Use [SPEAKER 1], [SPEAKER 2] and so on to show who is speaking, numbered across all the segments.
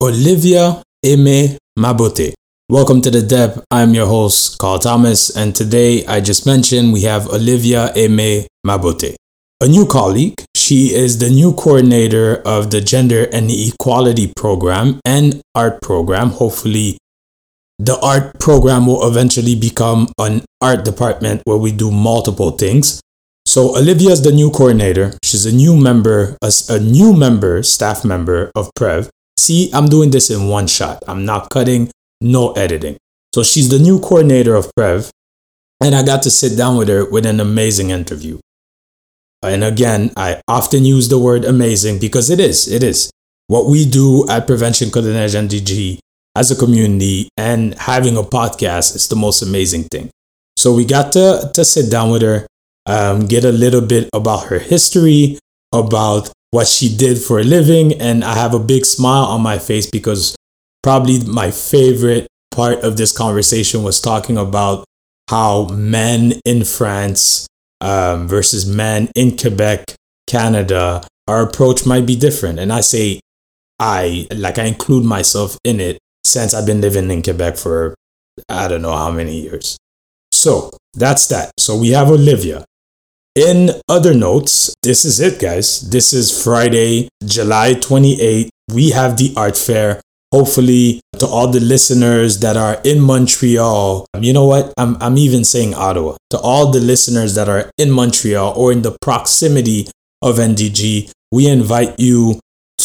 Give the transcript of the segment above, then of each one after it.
[SPEAKER 1] Olivia Aimee Mabote. Welcome to the Dep. I'm your host, Carl Thomas, and today I just mentioned we have Olivia Aimee Mabote, a new colleague. She is the new coordinator of the Gender and Equality Program and Art Program. Hopefully, the art program will eventually become an art department where we do multiple things. So Olivia is the new coordinator. She's a new member, a, a new member, staff member of Prev. See, I'm doing this in one shot. I'm not cutting, no editing. So she's the new coordinator of Prev, and I got to sit down with her with an amazing interview. And again, I often use the word amazing because it is. It is. What we do at Prevention Code NDG as a community and having a podcast is the most amazing thing. So we got to, to sit down with her, um, get a little bit about her history, about what she did for a living. And I have a big smile on my face because probably my favorite part of this conversation was talking about how men in France um, versus men in Quebec, Canada, our approach might be different. And I say I, like I include myself in it since I've been living in Quebec for I don't know how many years. So that's that. So we have Olivia. In other notes, this is it, guys. This is Friday, July 28th. We have the art fair. Hopefully, to all the listeners that are in Montreal, you know what? I'm, I'm even saying Ottawa. To all the listeners that are in Montreal or in the proximity of NDG, we invite you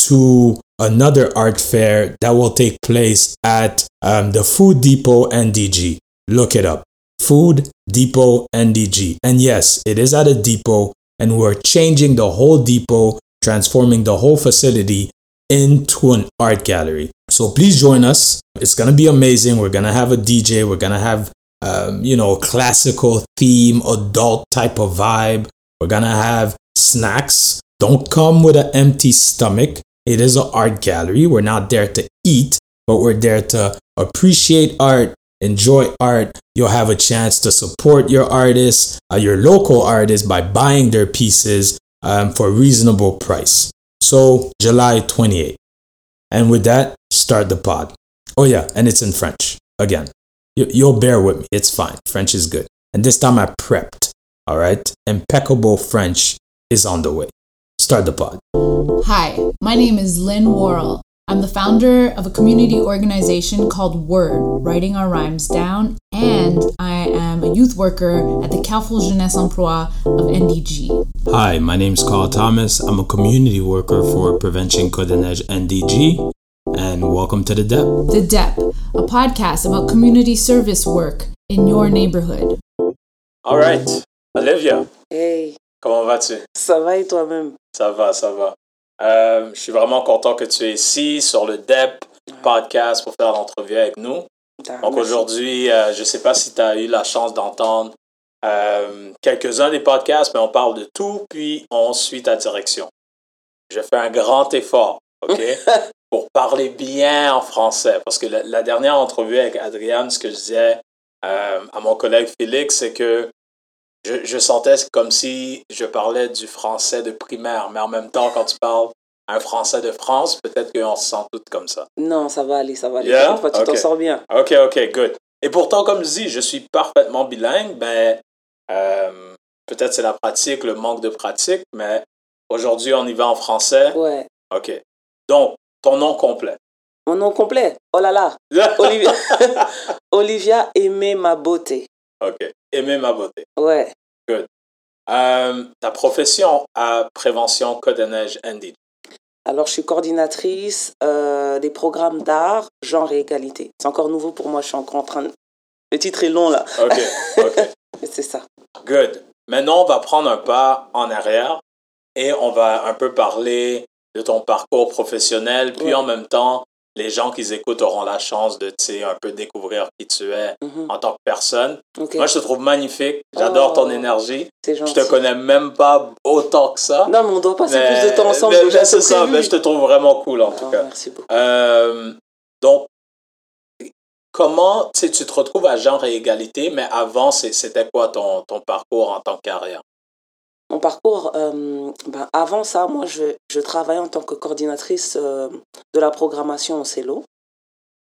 [SPEAKER 1] to another art fair that will take place at um, the Food Depot NDG. Look it up. Food Depot NDG. And yes, it is at a depot, and we're changing the whole depot, transforming the whole facility into an art gallery. So please join us. It's gonna be amazing. We're gonna have a DJ. We're gonna have um, you know classical theme, adult type of vibe. We're gonna have snacks. Don't come with an empty stomach. It is an art gallery. We're not there to eat, but we're there to appreciate art, enjoy art. You'll have a chance to support your artists, uh, your local artists, by buying their pieces um, for a reasonable price. So, July 28th. And with that, start the pod. Oh, yeah, and it's in French. Again, you, you'll bear with me. It's fine. French is good. And this time I prepped. All right. Impeccable French is on the way. Start the pod.
[SPEAKER 2] Hi, my name is Lynn Worrell. I'm the founder of a community organization called Word, Writing Our Rhymes Down, and I am a youth worker at the Carrefour Jeunesse Emploi of NDG.
[SPEAKER 1] Hi, my name is Carl Thomas. I'm a community worker for Prevention Codenage NDG, and welcome to The Dep.
[SPEAKER 2] The Dep, a podcast about community service work in your neighborhood.
[SPEAKER 1] All right, Olivia,
[SPEAKER 3] Hey,
[SPEAKER 1] comment vas-tu?
[SPEAKER 3] ça va et toi-même?
[SPEAKER 1] Ça va, ça va. Euh, je suis vraiment content que tu es ici sur le DEP podcast pour faire l'entrevue avec nous.
[SPEAKER 3] Ah,
[SPEAKER 1] Donc aujourd'hui, euh, je ne sais pas si tu as eu la chance d'entendre euh, quelques-uns des podcasts, mais on parle de tout, puis on suit ta direction. Je fais un grand effort, OK, pour parler bien en français. Parce que la, la dernière entrevue avec Adriane, ce que je disais à mon collègue Félix, c'est que je, je sentais comme si je parlais du français de primaire, mais en même temps, quand tu parles un français de France, peut-être qu'on se sent toutes comme ça.
[SPEAKER 3] Non, ça va aller, ça va aller.
[SPEAKER 1] Yeah?
[SPEAKER 3] Tu t'en sors bien.
[SPEAKER 1] Ok, ok, good. Et pourtant, comme je dis, je suis parfaitement bilingue, ben, euh, peut-être c'est la pratique, le manque de pratique, mais aujourd'hui, on y va en français.
[SPEAKER 3] Ouais.
[SPEAKER 1] Ok. Donc, ton nom complet.
[SPEAKER 3] Mon nom complet? Oh là là! Olivia, Olivia Aimée ma beauté.
[SPEAKER 1] Ok. Aimer ma beauté.
[SPEAKER 3] Ouais.
[SPEAKER 1] Euh, ta profession à Prévention Code-Neige ND.
[SPEAKER 3] Alors, je suis coordinatrice euh, des programmes d'art, genre et égalité. C'est encore nouveau pour moi, je suis encore en train de... Le titre est long, là.
[SPEAKER 1] Ok, ok.
[SPEAKER 3] C'est ça.
[SPEAKER 1] Good. Maintenant, on va prendre un pas en arrière et on va un peu parler de ton parcours professionnel, puis
[SPEAKER 3] Ouais.
[SPEAKER 1] en même temps, les gens qui écoutent auront la chance de, tu un peu découvrir qui tu es
[SPEAKER 3] Mhm.
[SPEAKER 1] en tant que personne. Moi, je te trouve magnifique. J'adore
[SPEAKER 3] Oh.
[SPEAKER 1] ton énergie.
[SPEAKER 3] C'est
[SPEAKER 1] Je
[SPEAKER 3] gentil.
[SPEAKER 1] te connais même pas autant que ça.
[SPEAKER 3] Non, mais on doit passer
[SPEAKER 1] mais-
[SPEAKER 3] plus de temps ensemble.
[SPEAKER 1] mais-
[SPEAKER 3] déjà,
[SPEAKER 1] mais c'est ça, mais je te trouve vraiment cool en tout
[SPEAKER 3] Oh,
[SPEAKER 1] cas.
[SPEAKER 3] Merci beaucoup.
[SPEAKER 1] Euh, donc, comment tu te retrouves à genre et égalité, mais avant, c'est- c'était quoi ton, ton parcours en tant que carrière?
[SPEAKER 3] Mon parcours, ben, avant ça, moi, je, je travaillais en tant que coordinatrice de la programmation au CELO.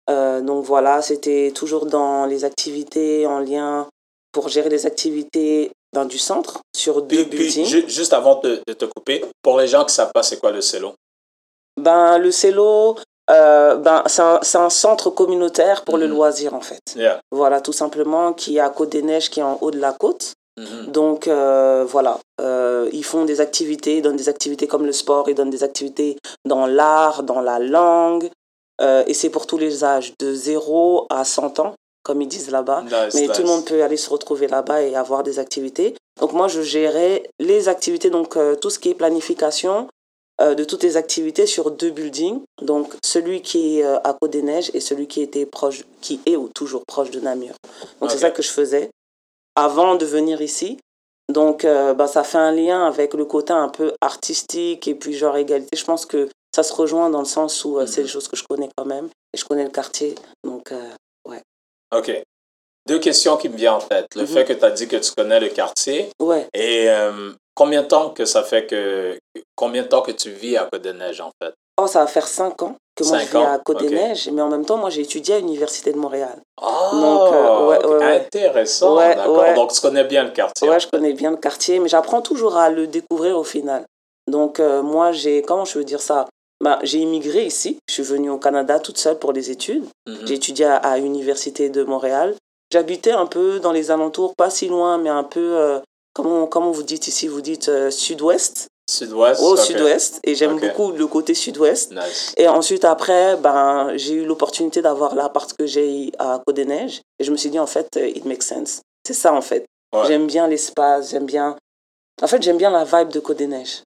[SPEAKER 3] donc voilà, c'était toujours dans les activités en lien pour gérer les activités du centre sur deux buildings.
[SPEAKER 1] juste avant de, de, te couper, pour les gens qui ne savent pas c'est quoi le CELO
[SPEAKER 3] ben, Le CELO, euh, ben, c'est un, un, centre communautaire pour le mm-hmm. loisir en fait. Voilà, tout simplement, qui est à Côte des Neiges, qui est en haut de la côte. Mm-hmm. Donc euh, voilà, euh, ils font des activités, ils donnent des activités comme le sport, ils donnent des activités dans l'art, dans la langue, et c'est pour tous les âges, de 0 à 100 ans comme ils disent là-bas. Mais tout le monde peut aller se retrouver là-bas et avoir des activités. Donc moi, je gérais les activités, donc euh, tout ce qui est planification euh, de toutes les activités sur deux buildings. Donc celui qui est euh, à Côte des Neiges et celui qui était proche, qui est ou toujours proche de Namur. Donc c'est ça que je faisais avant de venir ici. Donc bah, ça fait un lien avec le côté un peu artistique et puis genre égalité. Je pense que ça se rejoint dans le sens où c'est des mhm. choses que je connais quand même et je connais le quartier. Donc
[SPEAKER 1] OK. Deux questions qui me viennent en tête. Le mhm. fait que tu as dit que tu connais le quartier.
[SPEAKER 3] Ouais.
[SPEAKER 1] Et euh, combien de temps que ça fait que. Combien de temps que tu vis à Côte-des-Neiges, en fait?
[SPEAKER 3] Oh, ça va faire cinq ans que moi je vis à Côte-des-Neiges, mais en même temps, moi j'ai étudié à l'Université de Montréal.
[SPEAKER 1] Oh, Donc, euh, ouais, ouais, intéressant. D'accord. Donc tu connais bien le quartier.
[SPEAKER 3] Ouais, je connais bien le quartier, mais j'apprends toujours à le découvrir au final. Donc, euh, moi, j'ai. Comment je veux dire ça? Bah, j'ai immigré ici. Je suis venue au Canada toute seule pour les études. Mhm. J'ai étudié à, l'Université de Montréal. J'habitais un peu dans les alentours, pas si loin, mais un peu, euh, comment, comment vous dites ici? Vous dites euh, sud-ouest
[SPEAKER 1] Sud-ouest.
[SPEAKER 3] Au sud-ouest. Et j'aime beaucoup le côté sud-ouest. Et ensuite, après, ben, j'ai eu l'opportunité d'avoir l'appart que j'ai à Côte-des-Neiges. Et je me suis dit, en fait, euh, it makes sense. C'est ça, en fait. J'aime bien l'espace, j'aime bien. En fait, j'aime bien la vibe de Côte-des-Neiges.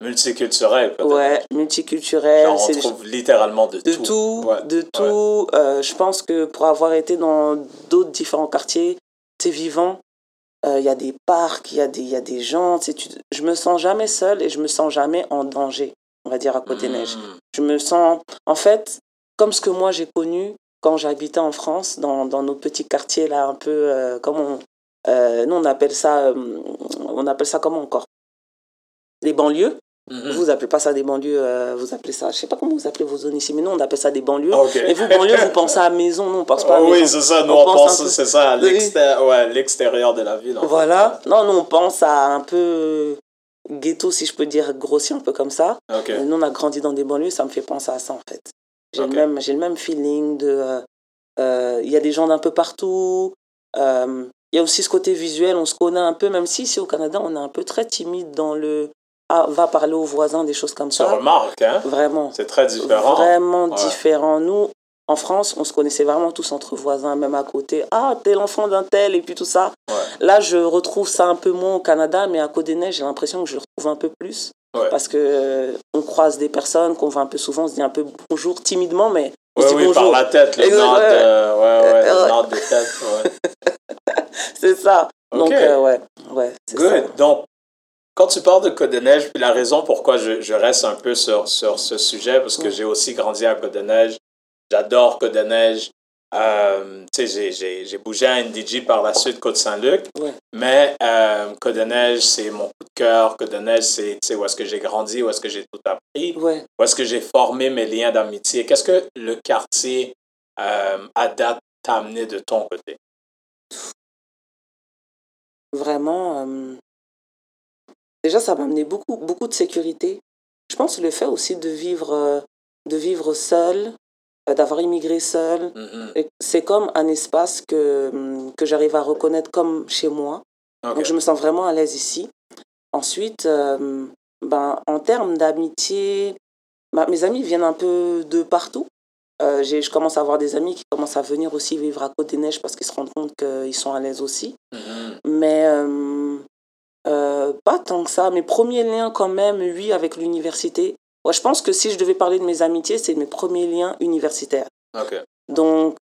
[SPEAKER 1] Multiculturel,
[SPEAKER 3] peut-être. Ouais, multiculturel.
[SPEAKER 1] on trouve littéralement de,
[SPEAKER 3] de
[SPEAKER 1] tout.
[SPEAKER 3] De tout. Euh, je pense que pour avoir été dans d'autres différents quartiers, c'est vivant. Euh, il y a des parcs, il y, a des, y a des gens. Tu, je me sens jamais seule et je me sens jamais en danger, on va dire, à côté neige. Hmm. Je me sens, en fait, comme ce que moi j'ai connu quand j'habitais en France, dans, dans nos petits quartiers là, un peu, euh, comme on, nous on appelle ça, on appelle ça comment encore? Les banlieues. Mhm. Vous appelez pas ça des banlieues, euh, vous appelez ça, je sais pas comment vous appelez vos zones ici, mais nous on appelle ça des banlieues. Et vous, banlieues, vous pensez à maison, non, on pense pas à
[SPEAKER 1] maison. Oui, c'est ça, nous on, pense, c'est ça, à l'extérieur de la ville.
[SPEAKER 3] Voilà, non, nous on pense à un peu ghetto, si je peux dire, grossier, un peu comme ça. Nous on a grandi dans des banlieues, ça me fait penser à ça en fait. J'ai le, même, le même feeling de. Euh, euh, il y a des gens d'un peu partout. Il y a aussi ce côté visuel, on se connaît un peu, même si ici au Canada on est un peu très timide dans le ah, va parler aux voisins, des choses comme ça.
[SPEAKER 1] Ça remarque, hein
[SPEAKER 3] Vraiment.
[SPEAKER 1] C'est très différent.
[SPEAKER 3] Vraiment différent. Nous, en France, on se connaissait vraiment tous entre voisins, même à côté. Ah, t'es l'enfant d'un tel, et puis tout ça. Là, je retrouve ça un peu moins au Canada, mais à Côte-des-Neiges, j'ai l'impression que je le retrouve un peu plus. Parce que euh, on croise des personnes qu'on voit un peu souvent, on se dit un peu bonjour timidement, mais on
[SPEAKER 1] se dit
[SPEAKER 3] oui,
[SPEAKER 1] par la tête, le nord, ouais, ouais, le nord de tête,
[SPEAKER 3] c'est ça. Donc, euh, ouais, ouais.
[SPEAKER 1] Good. Donc, quand tu parles de Côte-des-Neiges, puis la raison pourquoi je, je, reste un peu sur, sur ce sujet, parce que j'ai aussi grandi à Côte-des-Neiges, j'adore Côte-des-neiges. Euh, j'ai bougé à NDG par la suite, Côte-Saint-Luc, mais euh, Côte-des-Neiges, c'est mon coup de cœur. Côte-des-Neiges, c'est où est-ce que j'ai grandi, où est-ce que j'ai tout appris, où est-ce que j'ai formé mes liens d'amitié. Qu'est-ce que le quartier euh, à date t'a amené de ton côté?
[SPEAKER 3] Vraiment, euh, déjà, ça m'a amené beaucoup, beaucoup de sécurité. Je pense le fait aussi de vivre, euh, de vivre seul, euh, d'avoir immigré seul, mm-hmm. c'est comme un espace que, hum, que j'arrive à reconnaître comme chez moi. Donc, je me sens vraiment à l'aise ici. Ensuite, euh, ben, en termes d'amitié, ben, mes amis viennent un peu de partout. je commence à avoir des amis qui commencent à venir aussi vivre à Côte-des-Neiges parce qu'ils se rendent compte qu'ils sont à l'aise aussi. Mm-hmm. Mais euh, pas tant que ça. Mes premiers liens, quand même, oui, avec l'université. Ouais, je pense que si je devais parler de mes amitiés, c'est mes premiers liens universitaires. Donc,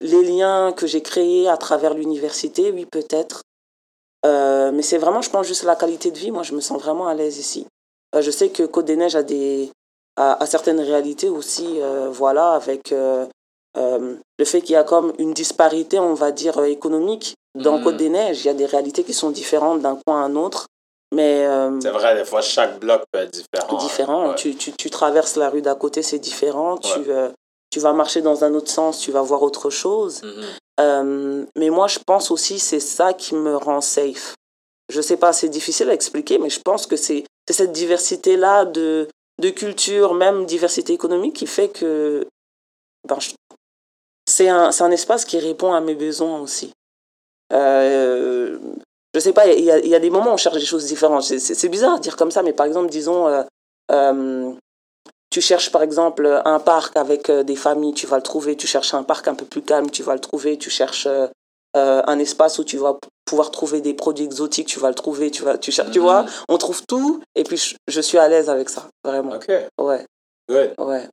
[SPEAKER 3] les liens que j'ai créés à travers l'université, oui, peut-être. Euh, mais c'est vraiment, je pense, juste la qualité de vie. Moi, je me sens vraiment à l'aise ici. Euh, je sais que Côte-des-Neiges a, des, a, certaines réalités aussi, voilà, avec le fait qu'il y a comme une disparité, on va dire, économique dans hmm. Côte des Neiges, il y a des réalités qui sont différentes d'un coin à un autre. Mais. euh,
[SPEAKER 1] C'est vrai, des fois, chaque bloc peut être différent. hein.
[SPEAKER 3] différent.
[SPEAKER 1] Ouais.
[SPEAKER 3] Tu, tu, tu traverses la rue d'à côté, c'est différent. Tu, euh, tu vas marcher dans un autre sens, tu vas voir autre chose.
[SPEAKER 1] Mhm.
[SPEAKER 3] Euh, mais moi, je pense aussi c'est ça qui me rend safe. Je sais pas, c'est difficile à expliquer, mais je pense que c'est c'est cette diversité-là de, de culture, même diversité économique, qui fait que ben, c'est un, c'est un espace qui répond à mes besoins aussi. Euh, je sais pas, il y, a- y a des moments où on cherche des choses différentes. C'est- bizarre de dire comme ça, mais par exemple, disons, euh, euh, tu cherches par exemple un parc avec des familles, tu vas le trouver. Tu cherches un parc un peu plus calme, tu vas le trouver. Tu cherches un espace où tu vas pouvoir trouver des produits exotiques, tu vas le trouver. Tu, vas, tu, cherches, tu vois, on trouve tout et puis je, je suis à l'aise avec ça, vraiment.
[SPEAKER 1] OK,
[SPEAKER 3] Ouais,
[SPEAKER 1] good.
[SPEAKER 3] ouais.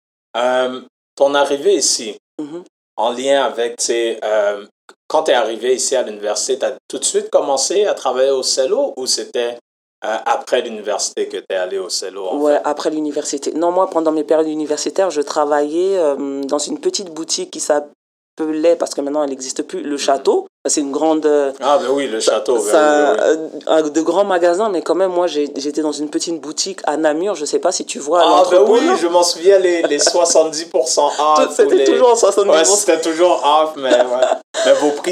[SPEAKER 1] Ton arrivée ici,
[SPEAKER 3] Mhm.
[SPEAKER 1] en lien avec, euh, quand tu es arrivé ici à l'université, tu as tout de suite commencé à travailler au cello ou c'était euh, après l'université que tu es allé au cello? en
[SPEAKER 3] Ouais,
[SPEAKER 1] fait?
[SPEAKER 3] après l'université. Non, moi, pendant mes périodes universitaires, je travaillais euh, dans une petite boutique qui s'appelait, parce que maintenant elle n'existe plus, Le Château. C'est une grande. euh,
[SPEAKER 1] Ah, ben oui, le château.
[SPEAKER 3] ça,
[SPEAKER 1] ben oui.
[SPEAKER 3] un- de grands magasins, mais quand même, moi, j'étais dans une petite boutique à Namur. Je sais pas si tu vois.
[SPEAKER 1] Ah, ben oui, je m'en souviens, les, les 70% off.
[SPEAKER 3] C'était
[SPEAKER 1] les...
[SPEAKER 3] toujours en 70%.
[SPEAKER 1] Ouais, c'était toujours off, mais, ouais.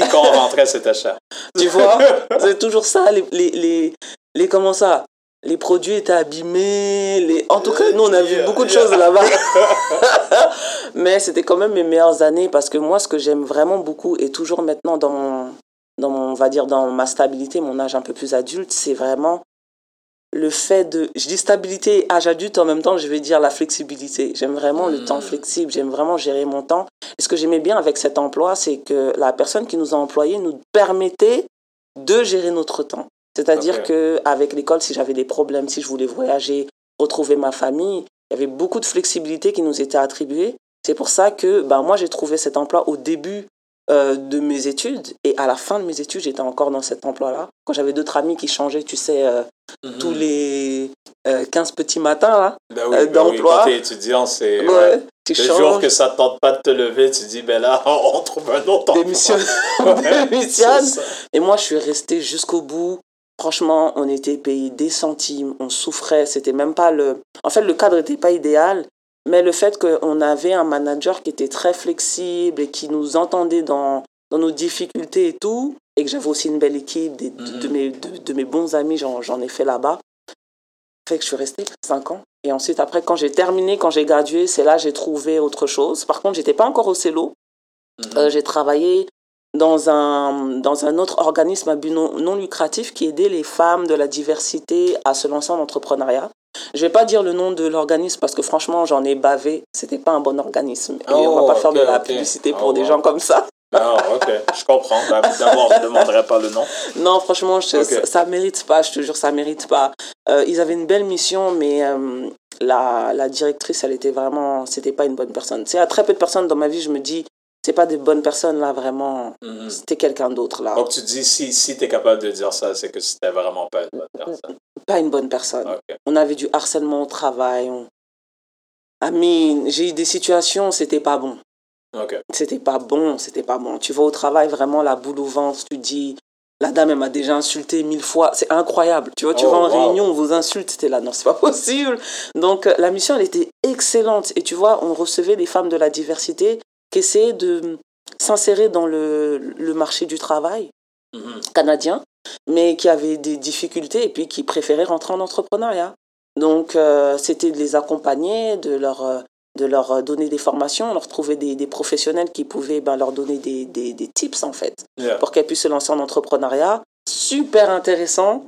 [SPEAKER 1] quand on rentrait, c'était cher.
[SPEAKER 3] tu vois C'est toujours ça. Les, les, les, les- comment ça les produits étaient abîmés. Les... En tout cas, nous, on a vu beaucoup de choses là-bas. Mais c'était quand même mes meilleures années parce que moi, ce que j'aime vraiment beaucoup et toujours maintenant dans mon, dans mon, on va dire, dans ma stabilité, mon âge un peu plus adulte, c'est vraiment le fait de... Je dis stabilité, âge adulte, en même temps, je vais dire la flexibilité. J'aime vraiment le
[SPEAKER 1] Mm.
[SPEAKER 3] temps flexible, j'aime vraiment gérer mon temps. Et ce que j'aimais bien avec cet emploi, c'est que la personne qui nous a employés nous permettait de gérer notre temps. C'est-à-dire
[SPEAKER 1] Ok.
[SPEAKER 3] que avec l'école, si j'avais des problèmes, si je voulais voyager, retrouver ma famille, il y avait beaucoup de flexibilité qui nous était attribuée. C'est pour ça que ben, moi, j'ai trouvé cet emploi au début euh, de mes études et à la fin de mes études, j'étais encore dans cet emploi-là. Quand j'avais d'autres amis qui changeaient, tu sais, euh,
[SPEAKER 1] Mhm.
[SPEAKER 3] tous les euh, 15 petits matins, là,
[SPEAKER 1] Ben oui,
[SPEAKER 3] euh,
[SPEAKER 1] ben oui,
[SPEAKER 3] d'emploi.
[SPEAKER 1] Quand t'es étudiant, c'est.
[SPEAKER 3] ouais,
[SPEAKER 1] Le jour que ça te tente pas de te lever, tu dis, ben là, on trouve un autre emploi.
[SPEAKER 3] démissionne. Et moi, je suis restée jusqu'au bout. Franchement, on était payé des centimes, on souffrait. C'était même pas le. En fait, le cadre n'était pas idéal, mais le fait qu'on avait un manager qui était très flexible et qui nous entendait dans, dans nos difficultés et tout, et que j'avais aussi une belle équipe, des- de,
[SPEAKER 1] Mhm.
[SPEAKER 3] de mes, de, de mes bons amis, j'en ai fait là-bas, fait que je suis restée 5 ans. Et ensuite, après, quand j'ai terminé, quand j'ai gradué, c'est là que j'ai trouvé autre chose. Par contre, j'étais pas encore au cello.
[SPEAKER 1] Mhm.
[SPEAKER 3] Euh, j'ai travaillé dans un, dans un autre organisme à but non, non lucratif qui aidait les femmes de la diversité à se lancer en entrepreneuriat. Je vais pas dire le nom de l'organisme parce que franchement, j'en ai bavé. C'était pas un bon organisme. Et on
[SPEAKER 1] Oh,
[SPEAKER 3] va pas faire de la publicité
[SPEAKER 1] Oh,
[SPEAKER 3] pour des
[SPEAKER 1] wow.
[SPEAKER 3] gens comme ça.
[SPEAKER 1] Ah, ok, je comprends. Ben, D'abord, je ne demanderai pas le nom.
[SPEAKER 3] Non, franchement, je- ça, ça mérite pas, je te jure, ça mérite pas. Euh, ils avaient une belle mission, mais euh, la, la directrice, elle était vraiment, c'était pas une bonne personne. C'est à très peu de personnes dans ma vie, je me dis, c'est pas des bonnes personnes là, vraiment.
[SPEAKER 1] Mhm.
[SPEAKER 3] C'était quelqu'un d'autre là.
[SPEAKER 1] Donc, tu dis, si, si tu es capable de dire ça, c'est que c'était vraiment pas une bonne personne.
[SPEAKER 3] Pas une bonne personne. On avait du harcèlement au travail. On... Amine, j'ai eu des situations, c'était pas bon. C'était pas bon, c'était pas bon. Tu vas au travail, vraiment la boule au ventre, tu dis, la dame, elle m'a déjà insulté mille fois. C'est incroyable. Tu vois, tu
[SPEAKER 1] Oh,
[SPEAKER 3] vas en
[SPEAKER 1] wow.
[SPEAKER 3] réunion, on vous insulte, c'était là, non, c'est pas possible. Donc, euh, la mission, elle était excellente. Et tu vois, on recevait des femmes de la diversité qui essayaient de s'insérer dans le, le marché du travail
[SPEAKER 1] Mhm.
[SPEAKER 3] canadiens, mais qui avaient des difficultés et puis qui préféraient rentrer en entrepreneuriat. Donc, euh, c'était de les accompagner, de leur, euh, de leur donner des formations, leur trouver des, des professionnels qui pouvaient ben, leur donner des, des, des tips, en fait,
[SPEAKER 1] Yeah.
[SPEAKER 3] pour qu'elles puissent se lancer en entrepreneuriat. Super intéressant.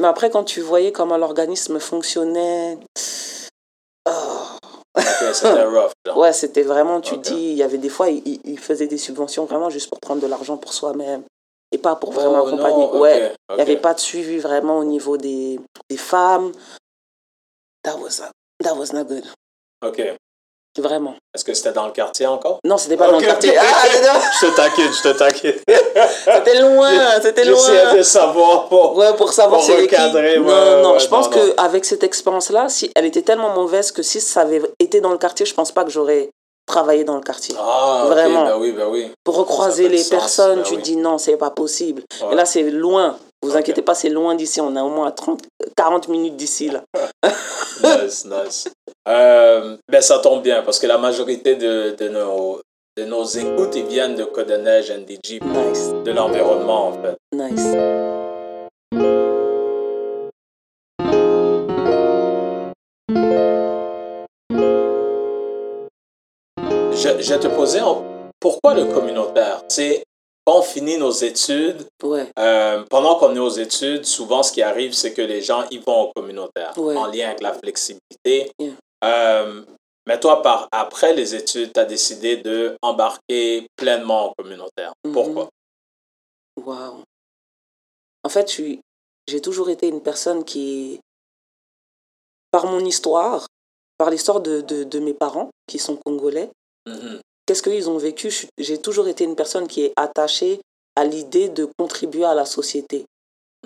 [SPEAKER 3] Mais après, quand tu voyais comment l'organisme fonctionnait, oh,
[SPEAKER 1] C'était rough. genre.
[SPEAKER 3] ouais, c'était vraiment, tu dis, il y avait des fois, ils ils- faisaient des subventions vraiment juste pour prendre de l'argent pour soi-même et pas pour vraiment
[SPEAKER 1] Oh,
[SPEAKER 3] accompagner.
[SPEAKER 1] non,
[SPEAKER 3] ouais, il n'y avait pas de suivi vraiment au niveau des, des femmes. That was, that was not good.
[SPEAKER 1] Ok.
[SPEAKER 3] Vraiment.
[SPEAKER 1] Est-ce que c'était dans le quartier encore?
[SPEAKER 3] Non, c'était pas dans le quartier. Ah,
[SPEAKER 1] Je te taquine, je te taquine.
[SPEAKER 3] c'était loin, c'était
[SPEAKER 1] J'essayais
[SPEAKER 3] loin.
[SPEAKER 1] de savoir. Pour...
[SPEAKER 3] Ouais, pour savoir
[SPEAKER 1] pour
[SPEAKER 3] c'est qui.
[SPEAKER 1] recadrer,
[SPEAKER 3] Non, non,
[SPEAKER 1] ouais,
[SPEAKER 3] je pense qu'avec cette expérience-là, si elle était tellement mauvaise que si ça avait été dans le quartier, je pense pas que j'aurais travaillé dans le quartier.
[SPEAKER 1] Ah,
[SPEAKER 3] Vraiment.
[SPEAKER 1] ben oui, ben oui.
[SPEAKER 3] Pour recroiser les
[SPEAKER 1] sens,
[SPEAKER 3] personnes,
[SPEAKER 1] ben
[SPEAKER 3] tu
[SPEAKER 1] oui.
[SPEAKER 3] dis non, c'est pas possible. Et là, c'est loin. Vous inquiétez pas, c'est loin d'ici. On a au moins 30, 40 minutes d'ici, là.
[SPEAKER 1] nice, nice. Euh, ben, ça tombe bien parce que la majorité de, de, nos, de nos écoutes, ils viennent de Code Neige, NDG,
[SPEAKER 3] Nice,
[SPEAKER 1] de l'environnement, en fait.
[SPEAKER 3] nice.
[SPEAKER 1] Je, je te posais, pourquoi le communautaire? C'est quand on finit nos études,
[SPEAKER 3] Ouais,
[SPEAKER 1] euh, pendant qu'on est aux études, souvent ce qui arrive, c'est que les gens ils vont au communautaire
[SPEAKER 3] Ouais.
[SPEAKER 1] en lien avec la flexibilité.
[SPEAKER 3] Yeah.
[SPEAKER 1] Euh, mais toi, par, après les études, tu as décidé de embarquer pleinement au communautaire.
[SPEAKER 3] Mhm.
[SPEAKER 1] Pourquoi?
[SPEAKER 3] waouh. En fait, j'ai toujours été une personne qui, par mon histoire, par l'histoire de, de, de mes parents, qui sont congolais,
[SPEAKER 1] Mhm.
[SPEAKER 3] Qu'est-ce qu'ils ont vécu? Je J'ai toujours été une personne qui est attachée à l'idée de contribuer à la société.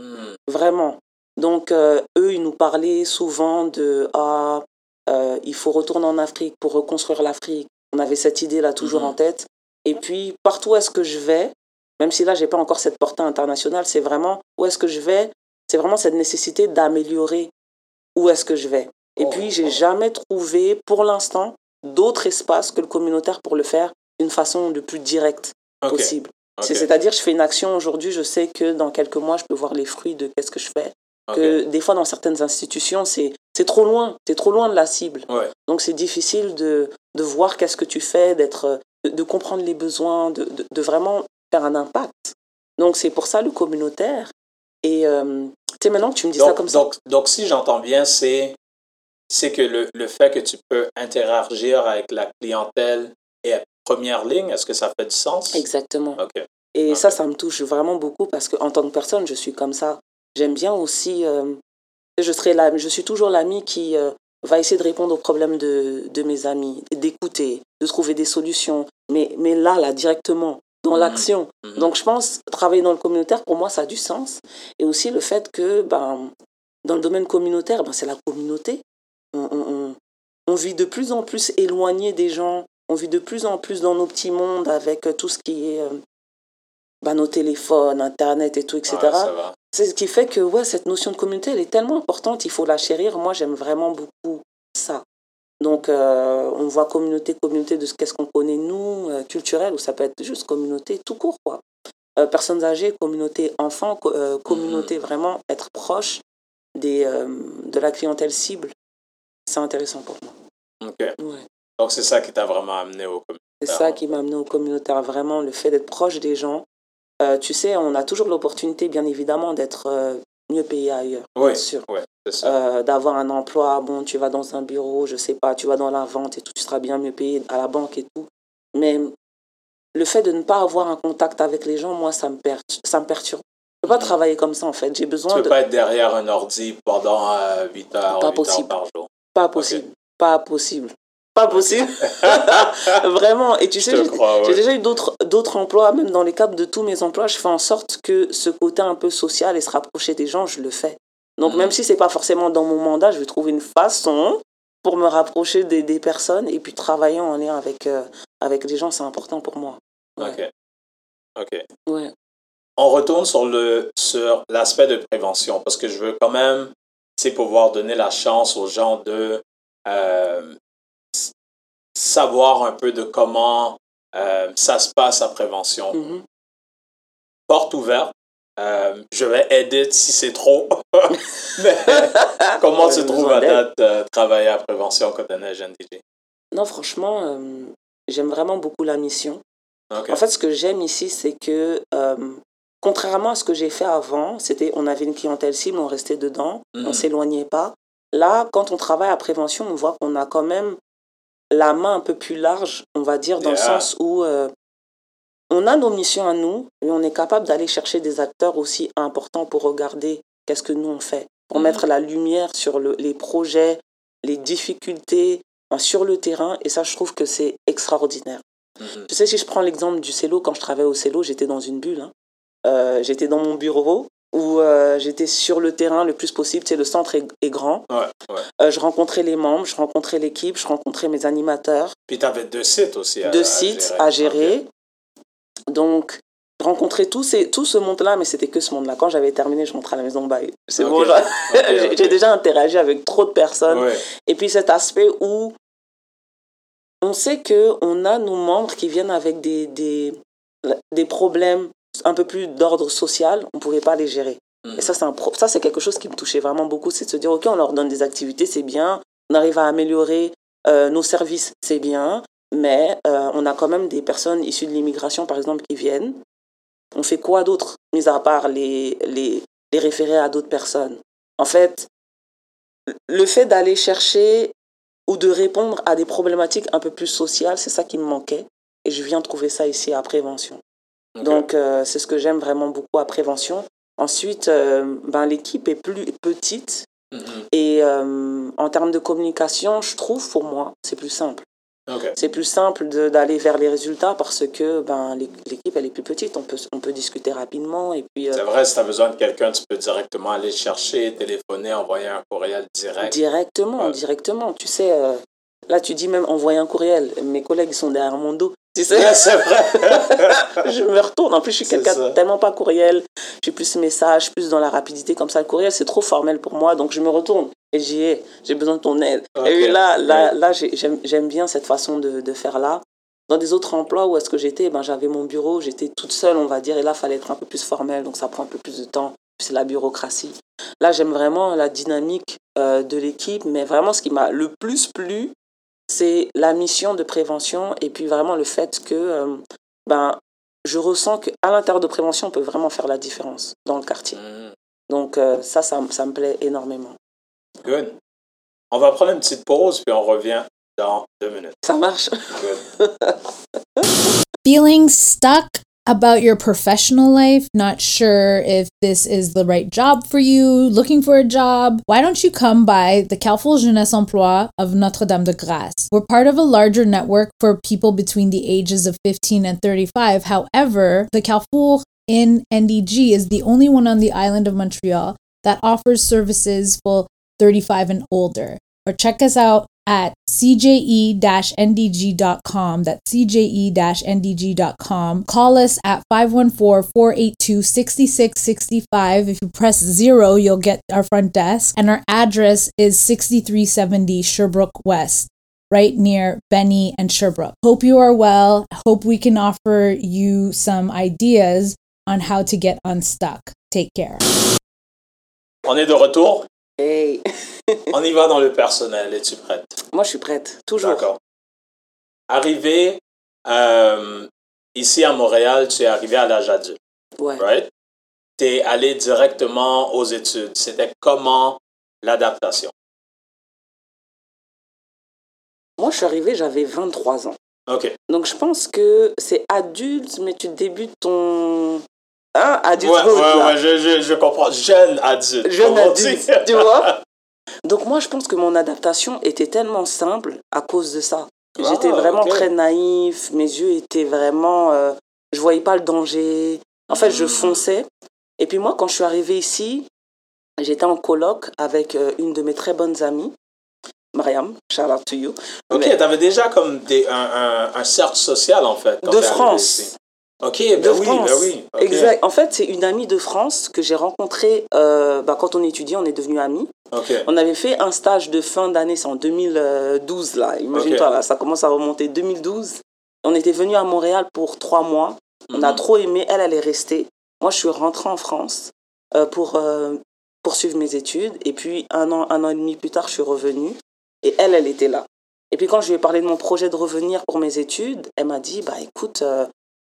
[SPEAKER 1] Mhm.
[SPEAKER 3] Vraiment. Donc, euh, eux, ils nous parlaient souvent de ah, euh, il faut retourner en Afrique pour reconstruire l'Afrique. On avait cette idée-là toujours
[SPEAKER 1] Mhm.
[SPEAKER 3] en tête. Et puis, partout où est-ce que je vais, même si là, j'ai pas encore cette portée internationale, c'est vraiment où est-ce que je vais, c'est vraiment cette nécessité d'améliorer où est-ce que je vais. Et
[SPEAKER 1] Oh,
[SPEAKER 3] puis, j'ai
[SPEAKER 1] oh.
[SPEAKER 3] jamais trouvé, pour l'instant, d'autres espaces que le communautaire pour le faire d'une façon le plus directe possible. C'est-à-dire, je fais une action aujourd'hui, je sais que dans quelques mois, je peux voir les fruits de qu'est-ce que je fais. Que des fois, dans certaines institutions, c'est trop loin, c'est trop loin de la cible.
[SPEAKER 1] Ouais.
[SPEAKER 3] Donc, c'est difficile de, de voir qu'est-ce que tu fais, d'être, de, de comprendre les besoins, de, de, de vraiment faire un impact. Donc, c'est pour ça le communautaire. Et euh, tu sais, maintenant que tu me dis ça
[SPEAKER 1] Donc,
[SPEAKER 3] comme ça,
[SPEAKER 1] donc, donc, si j'entends bien, c'est c'est que le, le fait que tu peux interagir avec la clientèle est première ligne, est-ce que ça fait du sens?
[SPEAKER 3] exactement. Et ça, ça me touche vraiment beaucoup parce qu'en tant que personne, je suis comme ça. J'aime bien aussi. euh, je, serai la, je suis toujours l'ami qui euh, va essayer de répondre aux problèmes de, de mes amis, d'écouter, de trouver des solutions. Mais, mais là, là, directement, dans
[SPEAKER 1] Mhm.
[SPEAKER 3] l'action.
[SPEAKER 1] Mhm.
[SPEAKER 3] Donc, je pense, travailler dans le communautaire, pour moi, ça a du sens. Et aussi le fait que, ben, dans le domaine communautaire, ben, c'est la communauté. On, on, on- on vit de plus en plus éloigné des gens. On vit de plus en plus dans nos petits mondes avec euh, tout ce qui est euh, ben, nos téléphones, Internet et tout, etc.
[SPEAKER 1] Ouais.
[SPEAKER 3] C'est ce qui fait que ouais, cette notion de communauté, elle est tellement importante, il faut la chérir. Moi, j'aime vraiment beaucoup ça. Donc, euh, on voit communauté, communauté de ce qu'est-ce qu'on connaît, nous, euh, culturel, ou ça peut être juste communauté tout court, quoi. Euh, personnes âgées, communauté enfants, co- communauté vraiment être proche des, de la clientèle cible. C'est intéressant pour moi.
[SPEAKER 1] Ok.
[SPEAKER 3] Ouais.
[SPEAKER 1] Donc, c'est ça qui t'a vraiment amené au communautaire.
[SPEAKER 3] C'est ça qui m'a amené au communautaire, vraiment le fait d'être proche des gens. Euh, tu sais, on a toujours l'opportunité, bien évidemment, d'être euh, mieux payé ailleurs,
[SPEAKER 1] Oui,
[SPEAKER 3] bien sûr.
[SPEAKER 1] ouais, c'est ça.
[SPEAKER 3] Euh, d'avoir un emploi, bon, tu vas dans un bureau, je sais pas, tu vas dans la vente et tout, tu seras bien mieux payé à la banque et tout. Mais le fait de ne pas avoir un contact avec les gens, moi, ça me, per ça me perturbe. Je peux pas
[SPEAKER 1] Mhm.
[SPEAKER 3] travailler comme ça, en fait. J'ai
[SPEAKER 1] Tu
[SPEAKER 3] besoin
[SPEAKER 1] peux
[SPEAKER 3] de...
[SPEAKER 1] pas être derrière un ordi pendant euh, 8 heures,
[SPEAKER 3] Pas
[SPEAKER 1] 8
[SPEAKER 3] possible.
[SPEAKER 1] heures par jour.
[SPEAKER 3] Pas possible. Pas possible. Pas possible. Vraiment. Et tu sais, j'ai-
[SPEAKER 1] crois,
[SPEAKER 3] J'ai
[SPEAKER 1] ouais.
[SPEAKER 3] déjà eu d'autres d'autres emplois, même dans les cadres de tous mes emplois, je fais en sorte que ce côté un peu social et se rapprocher des gens, je le fais. Donc
[SPEAKER 1] Mhm.
[SPEAKER 3] même si c'est pas forcément dans mon mandat, je vais trouver une façon pour me rapprocher des, des personnes et puis travailler en lien avec, euh, avec les gens, c'est important pour moi. Ouais.
[SPEAKER 1] Ok. Ok.
[SPEAKER 3] Ouais.
[SPEAKER 1] On retourne sur le sur l'aspect de prévention parce que je veux quand même c'est pouvoir donner la chance aux gens de euh, savoir un peu de comment euh, ça se passe à prévention.
[SPEAKER 3] Mhm.
[SPEAKER 1] Porte ouverte. Euh, je vais aider si c'est trop. Mais comment trouves
[SPEAKER 3] besoin
[SPEAKER 1] à date travailler à prévention quand on est jeune DJ?
[SPEAKER 3] Non, franchement, j'aime vraiment beaucoup la mission. En fait, ce que j'aime ici, c'est que contrairement à ce que j'ai fait avant, c'était on avait une clientèle cible, on restait dedans,
[SPEAKER 1] Mhm.
[SPEAKER 3] on s'éloignait pas. Là, quand on travaille à prévention, on voit qu'on a quand même la main un peu plus large, on va dire, dans le sens où euh, on a nos missions à nous, mais on est capable d'aller chercher des acteurs aussi importants pour regarder qu'est-ce que nous on fait, pour
[SPEAKER 1] Mhm.
[SPEAKER 3] mettre la lumière sur le- les projets, les difficultés sur le terrain, et ça, je trouve que c'est extraordinaire.
[SPEAKER 1] Mhm.
[SPEAKER 3] Tu sais, si je prends l'exemple du cello, quand je travaillais au cello, j'étais dans une bulle. hein. Euh, j'étais dans mon bureau où euh, j'étais sur le terrain le plus possible. Tu sais, le centre est, est grand.
[SPEAKER 1] Ouais, ouais.
[SPEAKER 3] Euh, je rencontrais les membres, je rencontrais l'équipe, je rencontrais mes animateurs.
[SPEAKER 1] Puis tu avais deux sites aussi à,
[SPEAKER 3] deux
[SPEAKER 1] à
[SPEAKER 3] sites
[SPEAKER 1] gérer.
[SPEAKER 3] à gérer. Donc, rencontré tout, ces, tout ce monde-là, mais c'était que ce monde-là. Quand j'avais terminé, je rentrais à la maison, bye. C'est
[SPEAKER 1] Ok.
[SPEAKER 3] bon, j'ai déjà interagi avec trop de personnes.
[SPEAKER 1] Ouais.
[SPEAKER 3] Et puis cet aspect où on sait que on a nos membres qui viennent avec des, des, des problèmes un peu plus d'ordre social, on ne pouvait pas les gérer.
[SPEAKER 1] Mhm.
[SPEAKER 3] Et ça, c'est un pro- ça, c'est quelque chose qui me touchait vraiment beaucoup, c'est de se dire, OK, on leur donne des activités, c'est bien, on arrive à améliorer euh, nos services, c'est bien, mais euh, on a quand même des personnes issues de l'immigration, par exemple, qui viennent. On fait quoi d'autre, mis à part les, les, les référer à d'autres personnes? En fait, le fait d'aller chercher ou de répondre à des problématiques un peu plus sociales, c'est ça qui me manquait. Et je viens trouver ça ici à Prévention. Donc, euh, c'est ce que j'aime vraiment beaucoup à Prévention. Ensuite, euh, ben, l'équipe est plus petite.
[SPEAKER 1] Mhm.
[SPEAKER 3] Et euh, en termes de communication, je trouve pour moi, c'est plus simple. C'est plus simple d'aller vers les résultats parce que ben, l'é- l'équipe, elle est plus petite. On peut, on peut discuter rapidement. Et puis, euh,
[SPEAKER 1] C'est vrai, si tu as besoin de quelqu'un, tu peux directement aller chercher, téléphoner, envoyer un courriel direct.
[SPEAKER 3] directement,
[SPEAKER 1] Ouais.
[SPEAKER 3] directement. Tu sais, euh, là, tu dis même envoyer un courriel. Mes collègues ils sont derrière mon dos. Tu sais,
[SPEAKER 1] Ouais, c'est vrai.
[SPEAKER 3] je me retourne. En plus, je suis quelqu'un tellement pas courriel. Je suis plus message, plus dans la rapidité comme ça. Le courriel, c'est trop formel pour moi. Donc, je me retourne et j'y ai. J'ai besoin de ton aide. Et puis là, là, là j'ai- j'aime bien cette façon de, de faire là. Dans des autres emplois où est-ce que j'étais, ben, j'avais mon bureau, j'étais toute seule, on va dire. Et là, il fallait être un peu plus formel. Donc, ça prend un peu plus de temps. C'est la bureaucratie. Là, j'aime vraiment la dynamique euh, de l'équipe. Mais vraiment, ce qui m'a le plus plu, c'est la mission de prévention et puis vraiment le fait que euh, ben, je ressens qu'à l'intérieur de prévention, on peut vraiment faire la différence dans le quartier.
[SPEAKER 1] Mhm.
[SPEAKER 3] Donc euh, ça, ça, me- ça me plaît énormément.
[SPEAKER 1] Good. On va prendre une petite pause, puis on revient dans deux minutes.
[SPEAKER 3] Ça marche
[SPEAKER 1] Good.
[SPEAKER 2] Feeling stuck about your professional life, not sure if this is the right job for you, looking for a job, why don't you come by the Carrefour Jeunesse Emploi of Notre Dame de Grâce? We're part of a larger network for people between the ages of 15 and 35. However, the Carrefour in NDG is the only one on the island of Montreal that offers services for 35 and older. Or check us out at cje-ndg.com. That's cje-ndg.com. Call us at 514-482-6665. If you press zero, you'll get our front desk. And our address is 6370 Sherbrooke West, right near Benny and Sherbrooke. Hope you are well. Hope we can offer you some ideas on how to get unstuck. Take care.
[SPEAKER 1] On est de retour.
[SPEAKER 3] Hey
[SPEAKER 1] On y va dans le personnel. Es-tu prête?
[SPEAKER 3] Moi, je suis prête, toujours.
[SPEAKER 1] D'accord. Arrivé euh, ici à Montréal, tu es arrivé à l'âge adulte,
[SPEAKER 3] Ouais.
[SPEAKER 1] right? Tu es allé directement aux études. C'était comment l'adaptation?
[SPEAKER 3] Moi, je suis arrivée, j'avais 23 ans.
[SPEAKER 1] OK.
[SPEAKER 3] Donc, je pense que c'est adulte, mais tu débutes ton... Hein,
[SPEAKER 1] Ouais,
[SPEAKER 3] adulthood,
[SPEAKER 1] ouais,
[SPEAKER 3] là.
[SPEAKER 1] ouais, je, je, je comprends. Jeune adulte.
[SPEAKER 3] jeune adulte, tu vois. Donc moi, je pense que mon adaptation était tellement simple à cause de ça.
[SPEAKER 1] Ah,
[SPEAKER 3] J'étais vraiment très naïf, mes yeux étaient vraiment... euh, je voyais pas le danger. En fait, je
[SPEAKER 1] Mm.
[SPEAKER 3] fonçais. Et puis moi, quand je suis arrivée ici, j'étais en colloque avec euh, une de mes très bonnes amies, Mariam, shout out to you.
[SPEAKER 1] OK, tu avais déjà comme des, un, un, un cercle social, en fait. quand
[SPEAKER 3] de France.
[SPEAKER 1] OK, ben
[SPEAKER 3] de
[SPEAKER 1] oui,
[SPEAKER 3] France.
[SPEAKER 1] ben oui. OK.
[SPEAKER 3] Exact. En fait, c'est une amie de France que j'ai rencontrée euh, bah, quand on étudiait, on est devenus amis. On avait fait un stage de fin d'année, c'est en 2012, là. Imagine-toi, là, ça commence à remonter. 2012. On était venus à Montréal pour trois mois. On a
[SPEAKER 1] Mhm.
[SPEAKER 3] trop aimé. Elle, elle est restée. Moi, je suis rentrée en France euh, pour euh, poursuivre mes études. Et puis, un an, un an et demi plus tard, je suis revenue. Et elle, elle était là. Et puis, quand je lui ai parlé de mon projet de revenir pour mes études, elle m'a dit, bah écoute, euh,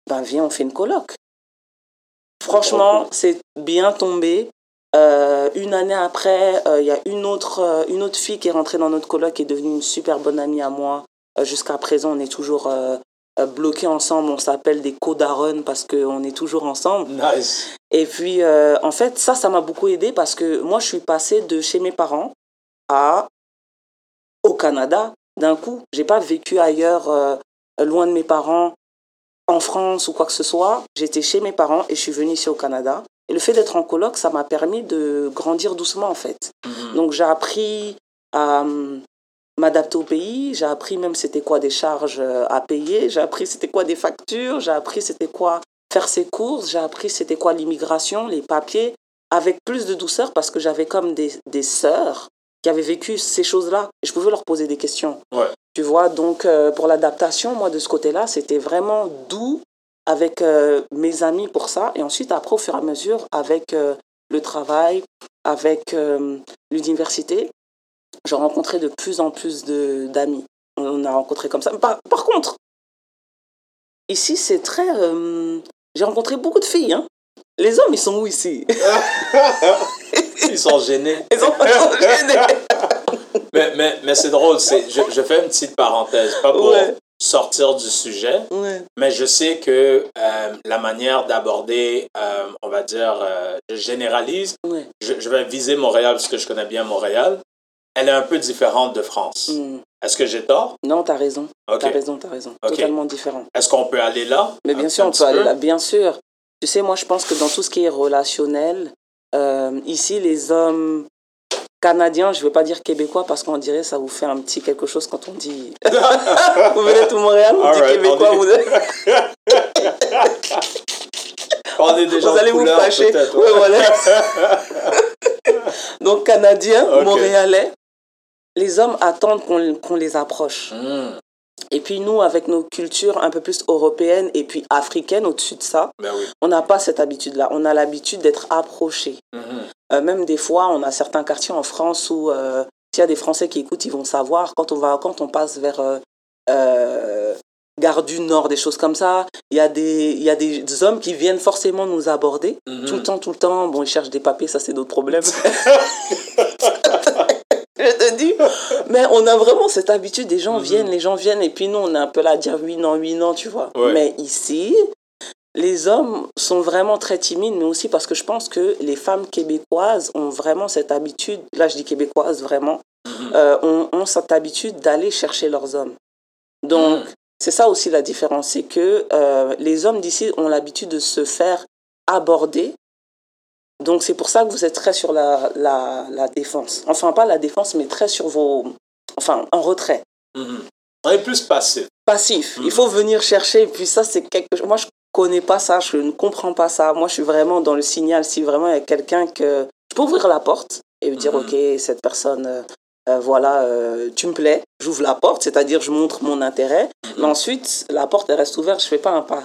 [SPEAKER 3] bah, viens, on fait une coloc. Franchement, c'est bien tombé. Euh, une année après, euh, il y a une autre, euh, une autre fille qui est rentrée dans notre coloc qui est devenue une super bonne amie à moi. Jusqu'à présent, on est toujours bloqués ensemble. On s'appelle des codaronnes parce qu'on est toujours ensemble.
[SPEAKER 1] Nice.
[SPEAKER 3] Et puis, en fait, ça, ça m'a beaucoup aidé parce que moi, je suis passée de chez mes parents à au Canada d'un coup. J'ai pas vécu ailleurs, loin de mes parents, en France ou quoi que ce soit. J'étais chez mes parents et je suis venue ici au Canada. Et le fait d'être en coloc, ça m'a permis de grandir doucement, en fait.
[SPEAKER 1] Mhm.
[SPEAKER 3] Donc, j'ai appris à hum, m'adapter au pays. J'ai appris même c'était quoi des charges euh, à payer. J'ai appris c'était quoi des factures. J'ai appris c'était quoi faire ses courses, j'ai appris c'était quoi l'immigration, les papiers, avec plus de douceur parce que j'avais comme des, des sœurs qui avaient vécu ces choses-là et je pouvais leur poser des questions.
[SPEAKER 1] Ouais.
[SPEAKER 3] Tu vois, donc euh, pour l'adaptation, moi de ce côté-là, c'était vraiment doux avec euh, mes amis pour ça. Et ensuite, après, au fur et à mesure, avec euh, le travail, avec l'université, j'ai rencontré de plus en plus d'amis. On a rencontré comme ça. Par, par contre, ici, c'est très... j'ai rencontré beaucoup de filles. Hein. Les hommes, ils sont où ici?
[SPEAKER 1] Ils sont gênés.
[SPEAKER 3] Ils sont gênés.
[SPEAKER 1] Mais, mais, mais c'est drôle, c'est, je, je fais une petite parenthèse, pas pour
[SPEAKER 3] Ouais.
[SPEAKER 1] sortir du sujet,
[SPEAKER 3] Ouais.
[SPEAKER 1] mais je sais que euh, la manière d'aborder, euh, on va dire, euh, je généralise,
[SPEAKER 3] Ouais.
[SPEAKER 1] je, je vais viser Montréal parce que je connais bien Montréal, elle est un peu différente de France.
[SPEAKER 3] Mm.
[SPEAKER 1] Est-ce que j'ai tort?
[SPEAKER 3] Non, t'as raison.
[SPEAKER 1] Ok.
[SPEAKER 3] T'as raison, t'as raison.
[SPEAKER 1] Ok.
[SPEAKER 3] Totalement différent.
[SPEAKER 1] Est-ce qu'on peut aller là?
[SPEAKER 3] Mais
[SPEAKER 1] Un-
[SPEAKER 3] bien sûr,
[SPEAKER 1] un
[SPEAKER 3] on peut aller là. Bien sûr. Tu sais, moi, je pense que dans tout ce qui est relationnel, euh, ici, les hommes canadiens, je ne vais pas dire québécois parce qu'on dirait ça vous fait un petit quelque chose quand on dit. vous venez de Montréal, on dit
[SPEAKER 1] Alright,
[SPEAKER 3] québécois,
[SPEAKER 1] on
[SPEAKER 3] vous,
[SPEAKER 1] On est déjà
[SPEAKER 3] vous allez vous fâcher.
[SPEAKER 1] peut-être,
[SPEAKER 3] Ouais, voilà. Donc, canadiens,
[SPEAKER 1] Ok.
[SPEAKER 3] montréalais, les hommes attendent qu'on qu'on les approche.
[SPEAKER 1] Hmm,
[SPEAKER 3] Et puis, nous, avec nos cultures un peu plus européennes et puis africaines au-dessus de ça,
[SPEAKER 1] ben oui.
[SPEAKER 3] on n'a pas cette habitude-là. On a l'habitude d'être approché.
[SPEAKER 1] Mhm.
[SPEAKER 3] Euh, même des fois, on a certains quartiers en France où euh, s'il y a des Français qui écoutent, ils vont savoir quand on va quand on passe vers euh, euh, Gare du Nord, des choses comme ça. Il y a des il y a des hommes qui viennent forcément nous aborder
[SPEAKER 1] Mhm.
[SPEAKER 3] tout le temps, tout le temps. Bon, ils cherchent des papiers, ça c'est d'autres problèmes. Je te dis. Mais on a vraiment cette habitude. Des gens
[SPEAKER 1] Mhm.
[SPEAKER 3] viennent, les gens viennent, et puis nous, on est un peu là à dire oui, non, oui, non, tu vois.
[SPEAKER 1] Ouais.
[SPEAKER 3] Mais ici, les hommes sont vraiment très timides, mais aussi parce que je pense que les femmes québécoises ont vraiment cette habitude, là je dis québécoises vraiment,
[SPEAKER 1] Mhm.
[SPEAKER 3] euh, ont, ont cette habitude d'aller chercher leurs hommes. Donc,
[SPEAKER 1] Mhm.
[SPEAKER 3] c'est ça aussi la différence, c'est que euh, les hommes d'ici ont l'habitude de se faire aborder. Donc, c'est pour ça que vous êtes très sur la, la, la défense. Enfin, pas la défense, mais très sur vos... Enfin, en retrait.
[SPEAKER 1] Mhm. On est plus passif.
[SPEAKER 3] Passif.
[SPEAKER 1] Mhm.
[SPEAKER 3] Il faut venir chercher. Et puis ça, c'est quelque chose... Moi, je connais pas ça. Je ne comprends pas ça. Moi, je suis vraiment dans le signal. Si vraiment il y a quelqu'un que... Je peux ouvrir la porte et lui dire,
[SPEAKER 1] Mhm.
[SPEAKER 3] OK, cette personne... euh, euh, voilà, euh, tu me plais, j'ouvre la porte, c'est-à-dire je montre mon intérêt, mais ensuite la porte elle reste ouverte, je fais pas un pas.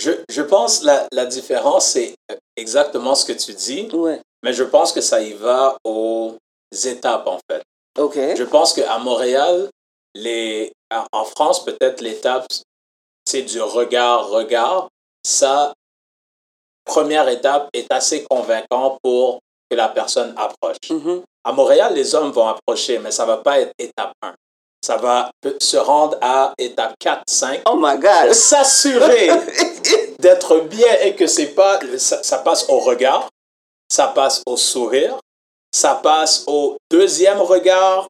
[SPEAKER 1] Je, je pense la, la différence, c'est exactement ce que tu dis,
[SPEAKER 3] Ouais,
[SPEAKER 1] mais je pense que ça y va aux étapes, en fait. Je pense qu'à Montréal, les, en France, peut-être l'étape, c'est du regard-regard. Ça, première étape, est assez convaincant pour que la personne approche.
[SPEAKER 3] Mhm.
[SPEAKER 1] À Montréal, les hommes vont approcher, mais ça va pas être étape 1. Ça va se rendre à étape 4, 5.
[SPEAKER 3] Oh my god.
[SPEAKER 1] S'assurer d'être bien et que c'est pas ça, ça passe au regard, ça passe au sourire, ça passe au deuxième regard,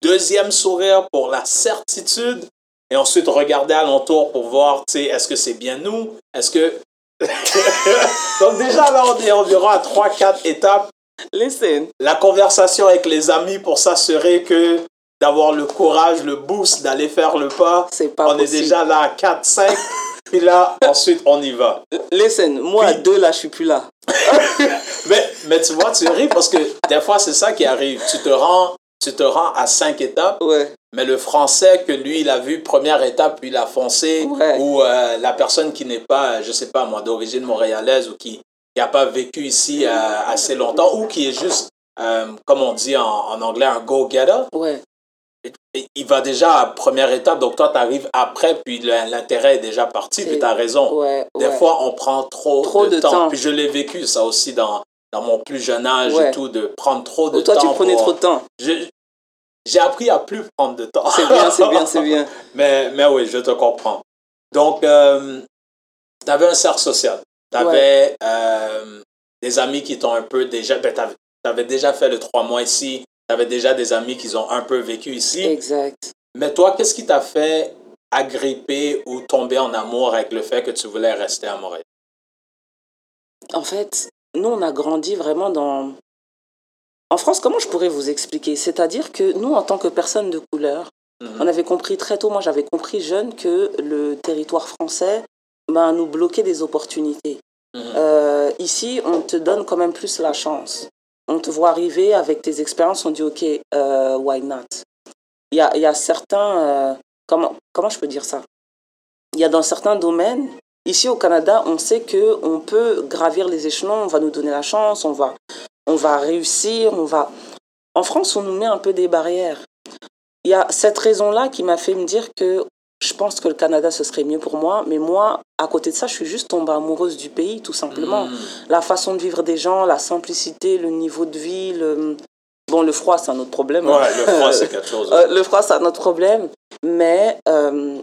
[SPEAKER 1] deuxième sourire pour la certitude et ensuite regarder alentour pour voir, tu sais, est-ce que c'est bien nous, est-ce que donc déjà là on est environ à 3 4 étapes
[SPEAKER 3] Listen.
[SPEAKER 1] la conversation avec les amis pour s'assurer que d'avoir le courage, le boost d'aller faire le pas.
[SPEAKER 3] C'est pas
[SPEAKER 1] on est déjà là à 4, 5, puis là, ensuite, on y va.
[SPEAKER 3] Listen, moi à deux là, je suis plus là.
[SPEAKER 1] Mais, mais tu vois, tu ris parce que des fois, c'est ça qui arrive. Tu te rends, tu te rends à 5 étapes,
[SPEAKER 3] Ouais.
[SPEAKER 1] mais le français que lui, il a vu première étape, puis il a foncé,
[SPEAKER 3] Ouais.
[SPEAKER 1] ou euh, la personne qui n'est pas, je sais pas moi, d'origine montréalaise ou qui n'a pas vécu ici euh, assez longtemps, ou qui est juste, euh, comme on dit en, en anglais, un go-getter.
[SPEAKER 3] Ouais.
[SPEAKER 1] Il va déjà à première étape, donc toi, tu arrives après, puis l'intérêt est déjà parti, puis tu as raison.
[SPEAKER 3] Ouais.
[SPEAKER 1] Des
[SPEAKER 3] ouais.
[SPEAKER 1] fois, on prend trop,
[SPEAKER 3] Trop
[SPEAKER 1] de,
[SPEAKER 3] de
[SPEAKER 1] temps.
[SPEAKER 3] temps.
[SPEAKER 1] Puis je l'ai vécu, ça aussi, dans, dans mon plus jeune âge
[SPEAKER 3] Ouais.
[SPEAKER 1] et tout, de prendre trop de
[SPEAKER 3] Ou toi,
[SPEAKER 1] temps.
[SPEAKER 3] tu prenais
[SPEAKER 1] pour-
[SPEAKER 3] trop de temps.
[SPEAKER 1] J'ai appris à plus prendre de temps.
[SPEAKER 3] C'est bien, c'est bien, c'est bien.
[SPEAKER 1] mais, mais oui, je te comprends. Donc, tu avais un cercle social. Tu avais des amis qui t'ont un peu déjà... Ben, tu avais déjà fait le trois mois ici. Tu avais déjà des amis qui ont un peu vécu ici.
[SPEAKER 3] Exact.
[SPEAKER 1] Mais toi, qu'est-ce qui t'a fait agripper ou tomber en amour avec le fait que tu voulais rester à Montréal?
[SPEAKER 3] En fait, nous, on a grandi vraiment dans... En France, comment je pourrais vous expliquer? C'est-à-dire que nous, en tant que personnes de couleur,
[SPEAKER 1] Mhm.
[SPEAKER 3] on avait compris très tôt, moi j'avais compris jeune, que le territoire français ben, nous bloquer des opportunités.
[SPEAKER 1] Mhm.
[SPEAKER 3] Euh, ici, on te donne quand même plus la chance. On te voit arriver avec tes expériences, on dit OK, euh, why not? Il y a, y a certains. euh, comment, comment je peux dire ça? Il y a dans certains domaines, ici au Canada, on sait que on peut gravir les échelons, on va nous donner la chance, on va, on va réussir, on va. En France, on nous met un peu des barrières. Il y a cette raison-là qui m'a fait me dire que je pense que le Canada, ce serait mieux pour moi. Mais moi, à côté de ça, je suis juste tombée amoureuse du pays, tout simplement.
[SPEAKER 1] Mhm.
[SPEAKER 3] La façon de vivre des gens, la simplicité, le niveau de vie. Le... Bon, le froid, c'est un autre problème. hein.
[SPEAKER 1] Ouais, le froid, c'est quelque chose.
[SPEAKER 3] Euh, le froid, c'est un autre problème. Mais euh,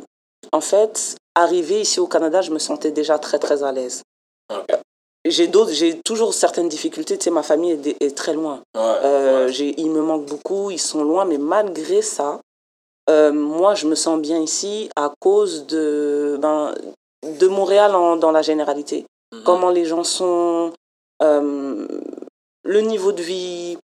[SPEAKER 3] en fait, arrivé ici au Canada, je me sentais déjà très, très à l'aise. J'ai d'autres, j'ai toujours certaines difficultés. Tu sais, ma famille est, est très loin.
[SPEAKER 1] Ouais,
[SPEAKER 3] Euh,
[SPEAKER 1] ouais.
[SPEAKER 3] j'ai- il me manque beaucoup, ils sont loin, mais malgré ça, euh, moi, je me sens bien ici à cause de, ben, de Montréal en- dans la généralité.
[SPEAKER 1] Mhm.
[SPEAKER 3] Comment les gens sont, euh, le niveau de vie,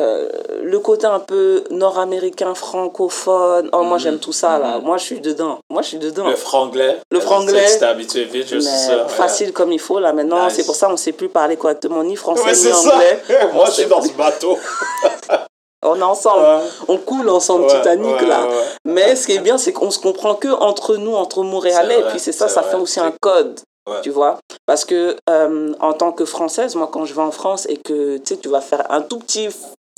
[SPEAKER 3] euh, le côté un peu nord-américain, francophone. Oh, moi,
[SPEAKER 1] Mhm.
[SPEAKER 3] j'aime tout ça, là.
[SPEAKER 1] Mhm.
[SPEAKER 3] Moi, je suis dedans. Moi, je suis dedans.
[SPEAKER 1] Le franglais.
[SPEAKER 3] Le franglais.
[SPEAKER 1] T'es habitué vite, ouais.
[SPEAKER 3] facile comme il faut, là, maintenant.
[SPEAKER 1] Nice.
[SPEAKER 3] C'est pour ça qu'on ne sait plus parler correctement ni français
[SPEAKER 1] Ouais,
[SPEAKER 3] ni
[SPEAKER 1] c'est
[SPEAKER 3] anglais.
[SPEAKER 1] Moi, je suis dans ce bateau.
[SPEAKER 3] On est ensemble.
[SPEAKER 1] Ouais.
[SPEAKER 3] On coule ensemble,
[SPEAKER 1] Ouais,
[SPEAKER 3] Titanic,
[SPEAKER 1] ouais,
[SPEAKER 3] là. Mais ce qui est bien, c'est qu'on se comprend que entre nous, entre Montréalais. Et puis c'est ça, ça
[SPEAKER 1] vrai,
[SPEAKER 3] fait aussi un code. Tu vois Parce que euh, en tant que Française, moi, quand je vais en France et que tu sais, tu vas faire un tout petit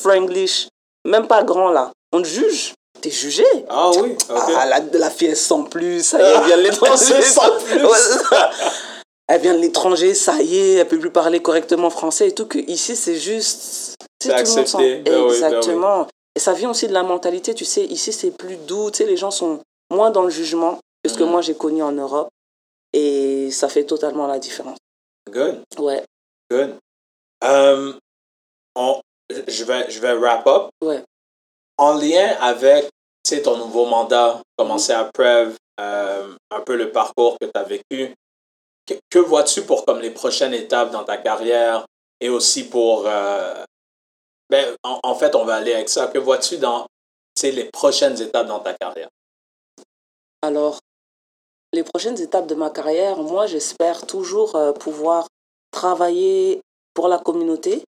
[SPEAKER 3] franglish, même pas grand là, on te juge. T'es jugé.
[SPEAKER 1] Ah oui.
[SPEAKER 3] Ah, la, la fille, elle sent plus. Ça y est, vient l'étranger.
[SPEAKER 1] Sent plus.
[SPEAKER 3] Elle vient de l'étranger, ça y est, elle peut plus parler correctement français et tout. Que ici, c'est juste.
[SPEAKER 1] C'est
[SPEAKER 3] tout le monde
[SPEAKER 1] accepté. Ben ben oui.
[SPEAKER 3] Exactement. Et ça vient aussi de la mentalité, tu sais. Ici, c'est plus doux. Tu sais, les gens sont moins dans le jugement que ce que
[SPEAKER 1] Mhm.
[SPEAKER 3] moi j'ai connu en Europe. Et ça fait totalement la différence.
[SPEAKER 1] Good,
[SPEAKER 3] Ouais,
[SPEAKER 1] good. Um, on, je, vais, je vais wrap up.
[SPEAKER 3] ouais.
[SPEAKER 1] En lien avec tu sais, ton nouveau mandat, commencer à Prev, euh, un peu le parcours que tu as vécu, que, que vois-tu pour comme les prochaines étapes dans ta carrière et aussi pour... euh, ben, en, en fait, on va aller avec ça. Que vois-tu dans les prochaines étapes dans ta carrière?
[SPEAKER 3] Alors, les prochaines étapes de ma carrière, moi, j'espère toujours euh, pouvoir travailler pour la communauté,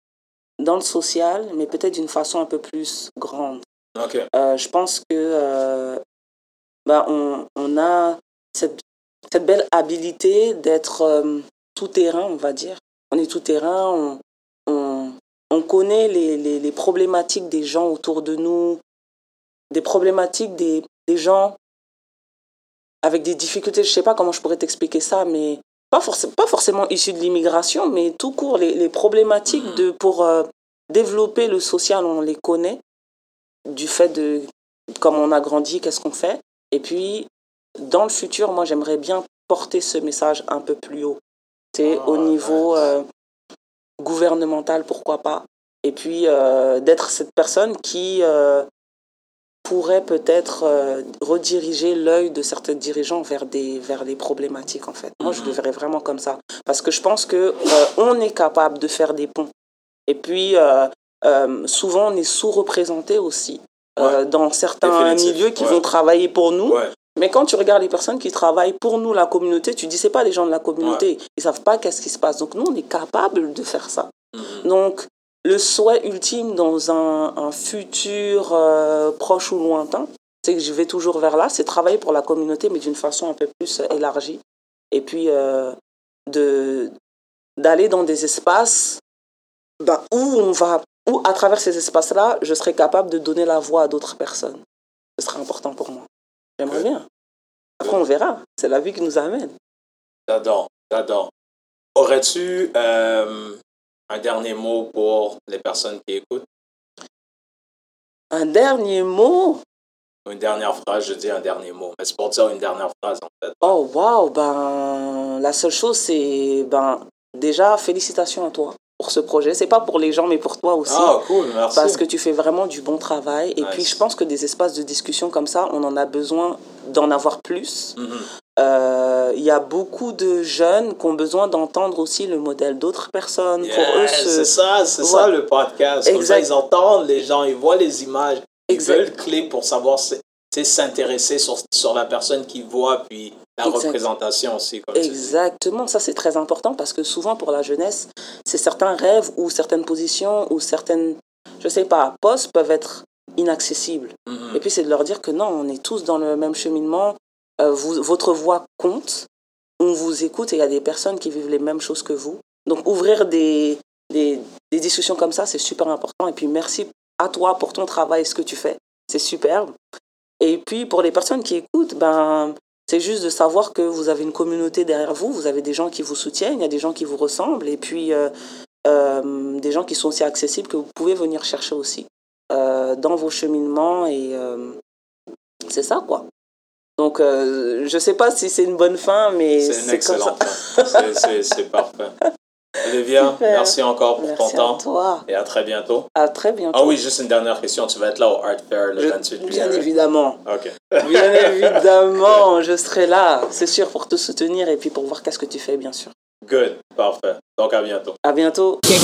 [SPEAKER 3] dans le social, mais peut-être d'une façon un peu plus grande.
[SPEAKER 1] OK.
[SPEAKER 3] Euh, je pense que euh, ben, on, on a cette, cette belle habilité d'être euh, tout terrain, on va dire. On est tout terrain, on, on, on connaît les, les, les problématiques des gens autour de nous, des problématiques des, des gens avec des difficultés. Je ne sais pas comment je pourrais t'expliquer ça, mais pas, forc- pas forcément issus de l'immigration, mais tout court, les, les problématiques
[SPEAKER 1] Mhm.
[SPEAKER 3] de, pour euh, développer le social, on les connaît du fait de comme on a grandi, qu'est-ce qu'on fait. Et puis, dans le futur, moi, j'aimerais bien porter ce message un peu plus haut. Tu sais,
[SPEAKER 1] Ah,
[SPEAKER 3] au niveau euh, gouvernemental, pourquoi pas. Et puis, euh, d'être cette personne qui euh, pourrait peut-être rediriger l'œil de certains dirigeants vers des, vers les problématiques, en fait. Moi, je le verrais vraiment comme ça. Parce que je pense que on est capable de faire des ponts. Et puis, souvent, on est sous-représenté aussi dans certains milieux qui
[SPEAKER 1] ouais.
[SPEAKER 3] vont travailler pour nous.
[SPEAKER 1] Ouais.
[SPEAKER 3] Mais quand tu regardes les personnes qui travaillent pour nous, la communauté, tu dis, c'est pas des gens de la communauté. Ils savent pas qu'est-ce qui se passe. Donc, nous, on est capable de faire ça.
[SPEAKER 1] Mhm.
[SPEAKER 3] Donc, le souhait ultime dans un, un futur euh, proche ou lointain, c'est que je vais toujours vers là, c'est travailler pour la communauté, mais d'une façon un peu plus élargie. Et puis, euh, de d'aller dans des espaces ben, où on va, où à travers ces espaces-là, je serai capable de donner la voix à d'autres personnes. Ce serait important pour moi. J'aimerais bien. Après, on verra. C'est la vie qui nous amène.
[SPEAKER 1] J'adore, j'adore. Aurais-tu euh, un dernier mot pour les personnes qui écoutent?
[SPEAKER 3] Un dernier mot?
[SPEAKER 1] Une dernière phrase, je dis un dernier mot. Mais c'est pour dire une dernière phrase, en fait.
[SPEAKER 3] Oh, waouh, ben, la seule chose, c'est, ben, déjà, félicitations à toi pour ce projet. C'est pas pour les gens, mais pour toi aussi.
[SPEAKER 1] Ah, cool, merci.
[SPEAKER 3] Parce que tu fais vraiment du bon travail. Et
[SPEAKER 1] Nice.
[SPEAKER 3] puis, je pense que des espaces de discussion comme ça, on en a besoin d'en avoir plus.
[SPEAKER 1] Mhm.
[SPEAKER 3] Euh, Il y a beaucoup de jeunes qui ont besoin d'entendre aussi le modèle d'autres personnes. pour eux, se-
[SPEAKER 1] C'est ça, c'est ça le podcast. Comme ça, ils entendent les gens, ils voient les images, ils
[SPEAKER 3] Exact.
[SPEAKER 1] veulent cliquer pour savoir, c'est- s'intéresser sur, sur la personne qu'ils voient, puis La représentation aussi. Comme
[SPEAKER 3] Exactement, ça c'est très important parce que souvent pour la jeunesse, c'est certains rêves ou certaines positions ou certaines, je sais pas, postes peuvent être inaccessibles. Mhm. Et puis c'est de leur dire que non, on est tous dans le même cheminement, euh, vous, votre voix compte, on vous écoute et il y a des personnes qui vivent les mêmes choses que vous. Donc ouvrir des, des, des discussions comme ça, c'est super important. Et puis merci à toi pour ton travail et ce que tu fais. C'est superbe. Et puis pour les personnes qui écoutent, ben, c'est juste de savoir que vous avez une communauté derrière vous, vous avez des gens qui vous soutiennent, il y a des gens qui vous ressemblent, et puis euh, euh, des gens qui sont aussi accessibles que vous pouvez venir chercher aussi euh, dans vos cheminements. Et c'est ça, quoi. Donc, je ne sais pas si c'est une bonne fin, mais
[SPEAKER 1] c'est comme ça. c'est parfait. Olivia, merci encore pour ton temps.
[SPEAKER 3] Toi.
[SPEAKER 1] Et à très bientôt.
[SPEAKER 3] À très bientôt.
[SPEAKER 1] Ah oui, juste une dernière question. Tu vas être là au Art Fair le 28
[SPEAKER 3] Bien évidemment.
[SPEAKER 1] Ok.
[SPEAKER 3] bien évidemment, je serai là, c'est sûr, pour te soutenir et puis pour voir qu'est-ce que tu fais, bien sûr.
[SPEAKER 1] Good, parfait. Donc à bientôt.
[SPEAKER 3] À bientôt.
[SPEAKER 2] Okay,